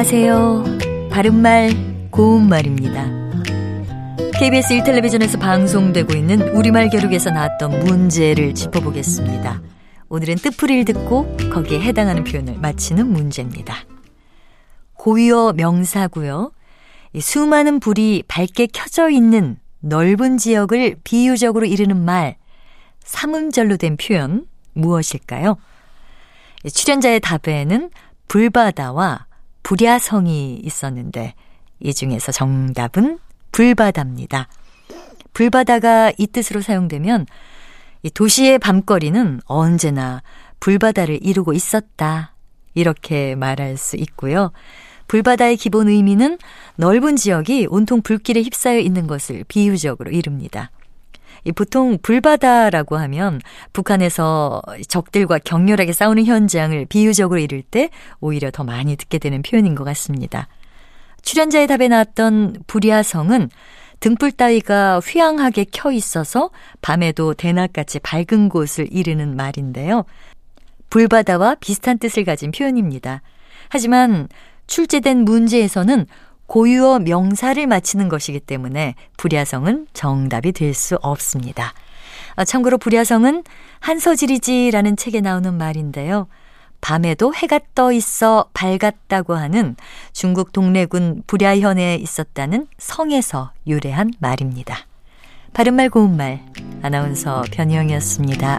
안녕하세요. 바른말, 고운말입니다. KBS 1텔레비전에서 방송되고 있는 우리말 교육에서 나왔던 문제를 짚어보겠습니다. 오늘은 뜻풀이를 듣고 거기에 해당하는 표현을 맞히는 문제입니다. 고유어 명사고요. 수많은 불이 밝게 켜져 있는 넓은 지역을 비유적으로 이르는 말, 삼음절로 된 표현 무엇일까요? 출연자의 답에는 불바다와 불야성이 있었는데 이 중에서 정답은 불바다입니다. 불바다가 이 뜻으로 사용되면 이 도시의 밤거리는 언제나 불바다를 이루고 있었다. 이렇게 말할 수 있고요. 불바다의 기본 의미는 넓은 지역이 온통 불길에 휩싸여 있는 것을 비유적으로 이릅니다. 보통 불바다라고 하면 북한에서 적들과 격렬하게 싸우는 현장을 비유적으로 이룰 때 오히려 더 많이 듣게 되는 표현인 것 같습니다. 출연자의 답에 나왔던 불야성은 등불 따위가 휘황하게 켜 있어서 밤에도 대낮같이 밝은 곳을 이르는 말인데요. 불바다와 비슷한 뜻을 가진 표현입니다. 하지만 출제된 문제에서는 고유어 명사를 맞히는 것이기 때문에 불야성은 정답이 될 수 없습니다. 아, 참고로 불야성은 한서질이지라는 책에 나오는 말인데요. 밤에도 해가 떠 있어 밝았다고 하는 중국 동래군 불야현에 있었다는 성에서 유래한 말입니다. 바른말 고운말 아나운서 변희영이었습니다.